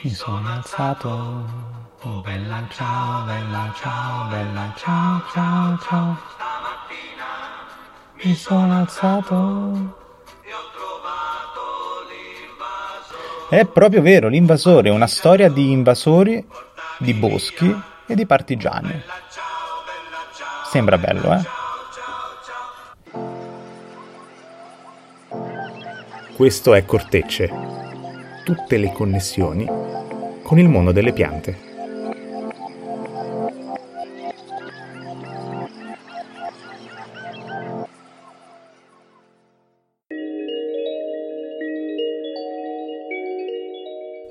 Mi sono alzato, oh bella ciao, bella ciao, bella ciao, ciao, ciao. Mi sono alzato. È proprio vero, l'invasore, una storia di invasori, di boschi e di partigiani. Sembra bello, eh? Questo è Cortecce. Tutte le connessioni con il mondo delle piante.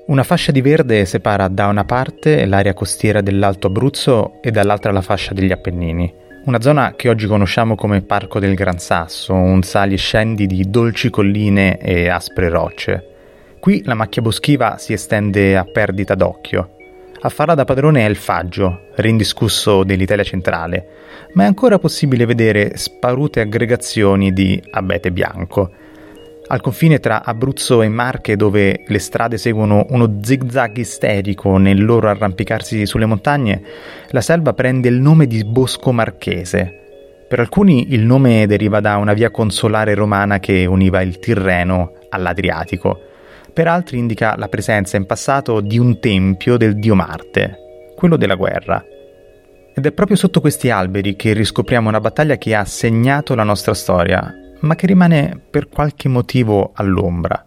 Una fascia di verde separa da una parte l'area costiera dell'Alto Abruzzo e dall'altra la fascia degli Appennini. Una zona che oggi conosciamo come Parco del Gran Sasso, un sali e scendi di dolci colline e aspre rocce. Qui la macchia boschiva si estende a perdita d'occhio. A farla da padrone è il faggio, rindiscusso dell'Italia centrale, ma è ancora possibile vedere sparute aggregazioni di abete bianco, al confine tra Abruzzo e Marche, dove le strade seguono uno zigzag isterico nel loro arrampicarsi sulle montagne, la selva prende il nome di Bosco Marchese. Per alcuni il nome deriva da una via consolare romana che univa il Tirreno all'Adriatico. Per altri indica la presenza in passato di un tempio del dio Marte, quello della guerra. Ed è proprio sotto questi alberi che riscopriamo una battaglia che ha segnato la nostra storia, ma che rimane per qualche motivo all'ombra.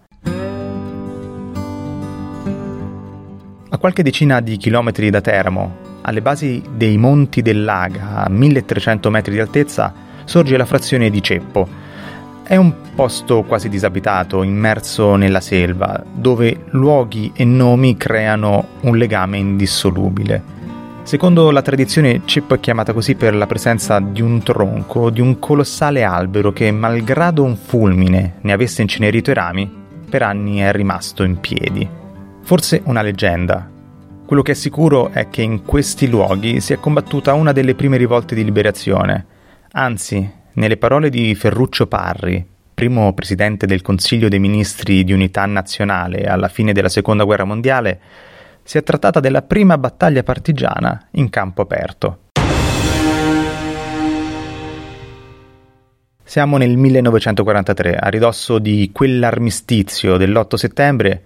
A qualche decina di chilometri da Teramo, alle basi dei Monti del Laga, a 1300 metri di altezza, sorge la frazione di Ceppo. È un posto quasi disabitato, immerso nella selva, dove luoghi e nomi creano un legame indissolubile. Secondo la tradizione, Ceppo è chiamata così per la presenza di un tronco di un colossale albero che, malgrado un fulmine ne avesse incenerito i rami, per anni è rimasto in piedi. Forse una leggenda. Quello che è sicuro è che in questi luoghi si è combattuta una delle prime rivolte di liberazione. Anzi, nelle parole di Ferruccio Parri, primo presidente del Consiglio dei Ministri di Unità Nazionale alla fine della Seconda Guerra Mondiale, si è trattata della prima battaglia partigiana in campo aperto. Siamo nel 1943, a ridosso di quell'armistizio dell'8 settembre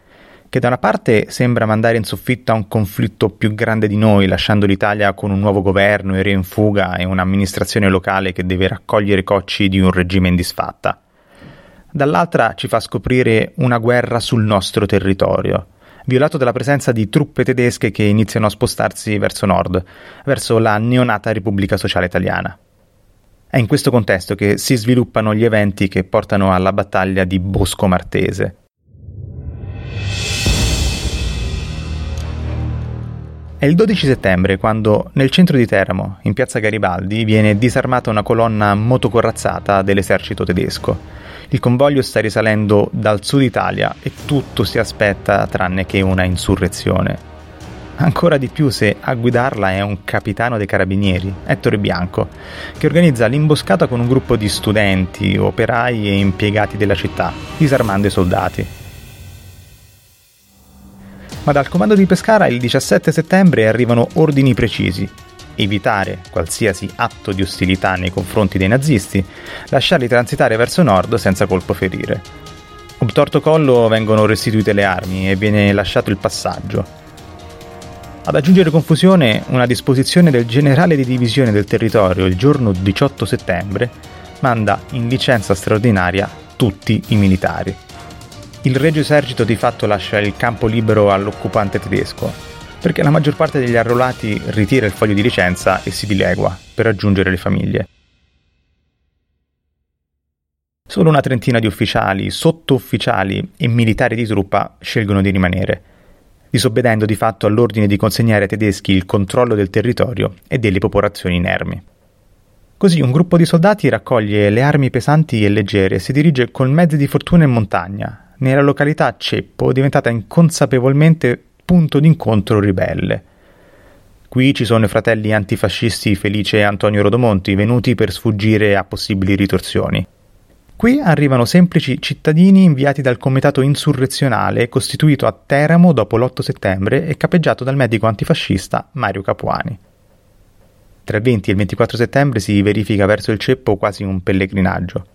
che da una parte sembra mandare in soffitta un conflitto più grande di noi, lasciando l'Italia con un nuovo governo, i re in fuga e un'amministrazione locale che deve raccogliere i cocci di un regime in disfatta. Dall'altra ci fa scoprire una guerra sul nostro territorio, violato dalla presenza di truppe tedesche che iniziano a spostarsi verso nord, verso la neonata Repubblica Sociale Italiana. È in questo contesto che si sviluppano gli eventi che portano alla battaglia di Bosco Martese. È il 12 settembre quando nel centro di Teramo, in piazza Garibaldi, viene disarmata una colonna motocorazzata dell'esercito tedesco il convoglio sta risalendo dal sud Italia e tutto si aspetta tranne che una insurrezione. Ancora di più se a guidarla è un capitano dei carabinieri, Ettore Bianco, che organizza l'imboscata con un gruppo di studenti, operai e impiegati della città, disarmando i soldati. Ma dal comando di Pescara il 17 settembre arrivano ordini precisi evitare qualsiasi atto di ostilità nei confronti dei nazisti, lasciarli transitare verso nord senza colpo ferire. Obtorto collo vengono restituite le armi e viene lasciato il passaggio. Ad aggiungere confusione, una disposizione del generale di divisione del territorio il giorno 18 settembre manda in licenza straordinaria tutti i militari. Il Regio Esercito di fatto lascia il campo libero all'occupante tedesco, perché la maggior parte degli arruolati ritira il foglio di licenza e si dilegua per raggiungere le famiglie. Solo una trentina di ufficiali, sottufficiali e militari di truppa scelgono di rimanere, disobbedendo di fatto all'ordine di consegnare ai tedeschi il controllo del territorio e delle popolazioni inermi. Così un gruppo di soldati raccoglie le armi pesanti e leggere e si dirige con mezzi di fortuna in montagna, nella località Ceppo, diventata inconsapevolmente punto d'incontro ribelle. Qui ci sono i fratelli antifascisti Felice e Antonio Rodomonti, venuti per sfuggire a possibili ritorsioni. Qui arrivano semplici cittadini inviati dal comitato insurrezionale costituito a Teramo dopo l'8 settembre e capeggiato dal medico antifascista Mario Capuani. Tra il 20 e il 24 settembre si verifica verso il ceppo quasi un pellegrinaggio.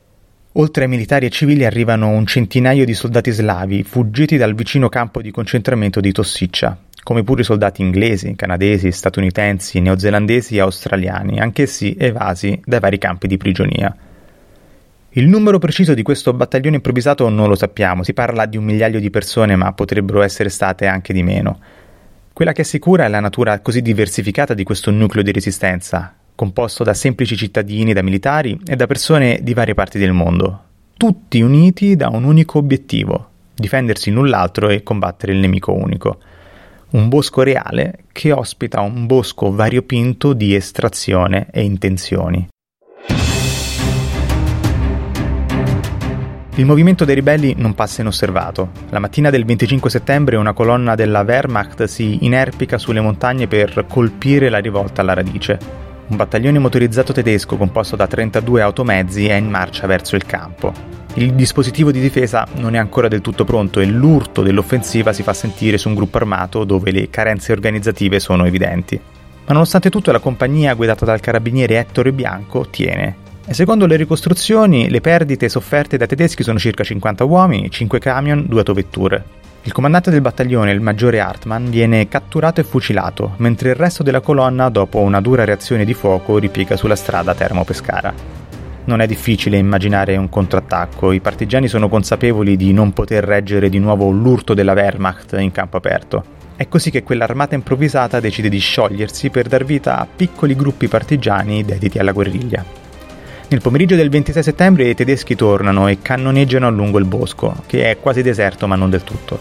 Oltre ai militari e civili arrivano un centinaio di soldati slavi fuggiti dal vicino campo di concentramento di Tossiccia, come pure soldati inglesi, canadesi, statunitensi, neozelandesi e australiani, anch'essi evasi dai vari campi di prigionia. Il numero preciso di questo battaglione improvvisato non lo sappiamo, si parla di un migliaio di persone, ma potrebbero essere state anche di meno. Quella che è sicura è la natura così diversificata di questo nucleo di resistenza, composto da semplici cittadini, da militari e da persone di varie parti del mondo, tutti uniti da un unico obiettivo, difendersi l'un l'altro e combattere il nemico unico. Un bosco reale che ospita un bosco variopinto di estrazione e intenzioni. Il movimento dei ribelli non passa inosservato. La mattina del 25 settembre una colonna della Wehrmacht si inerpica sulle montagne per colpire la rivolta alla radice. Un battaglione motorizzato tedesco composto da 32 automezzi è in marcia verso il campo. Il dispositivo di difesa non è ancora del tutto pronto e l'urto dell'offensiva si fa sentire su un gruppo armato dove le carenze organizzative sono evidenti. Ma nonostante tutto la compagnia guidata dal carabiniere Ettore Bianco tiene e secondo le ricostruzioni, le perdite sofferte dai tedeschi sono circa 50 uomini, 5 camion, 2 autovetture. Il comandante del battaglione, il maggiore Hartmann, viene catturato e fucilato, mentre il resto della colonna, dopo una dura reazione di fuoco, ripiega sulla strada Termo-Pescara. Non è difficile immaginare un contrattacco, i partigiani sono consapevoli di non poter reggere di nuovo l'urto della Wehrmacht in campo aperto. È così che quell'armata improvvisata decide di sciogliersi per dar vita a piccoli gruppi partigiani dediti alla guerriglia. Nel pomeriggio del 26 settembre i tedeschi tornano e cannoneggiano lungo il bosco, che è quasi deserto ma non del tutto.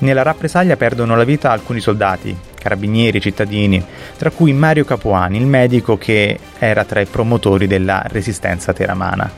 Nella rappresaglia perdono la vita alcuni soldati, carabinieri, cittadini, tra cui Mario Capuani, il medico che era tra i promotori della resistenza teramana.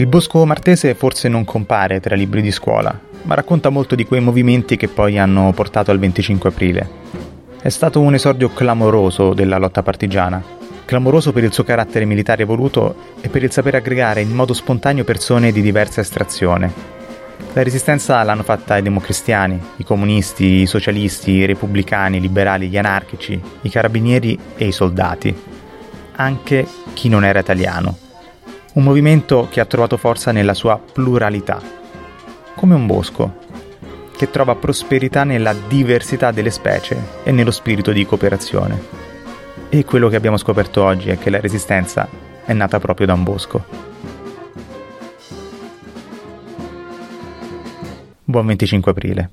Il bosco martese forse non compare tra libri di scuola, ma racconta molto di quei movimenti che poi hanno portato al 25 aprile. È stato un esordio clamoroso della lotta partigiana, clamoroso per il suo carattere militare evoluto e per il saper aggregare in modo spontaneo persone di diversa estrazione. La resistenza l'hanno fatta i democristiani, i comunisti, i socialisti, i repubblicani, i liberali, gli anarchici, i carabinieri e i soldati. Anche chi non era italiano un movimento che ha trovato forza nella sua pluralità, come un bosco, che trova prosperità nella diversità delle specie e nello spirito di cooperazione. E quello che abbiamo scoperto oggi è che la resistenza è nata proprio da un bosco. Buon 25 aprile.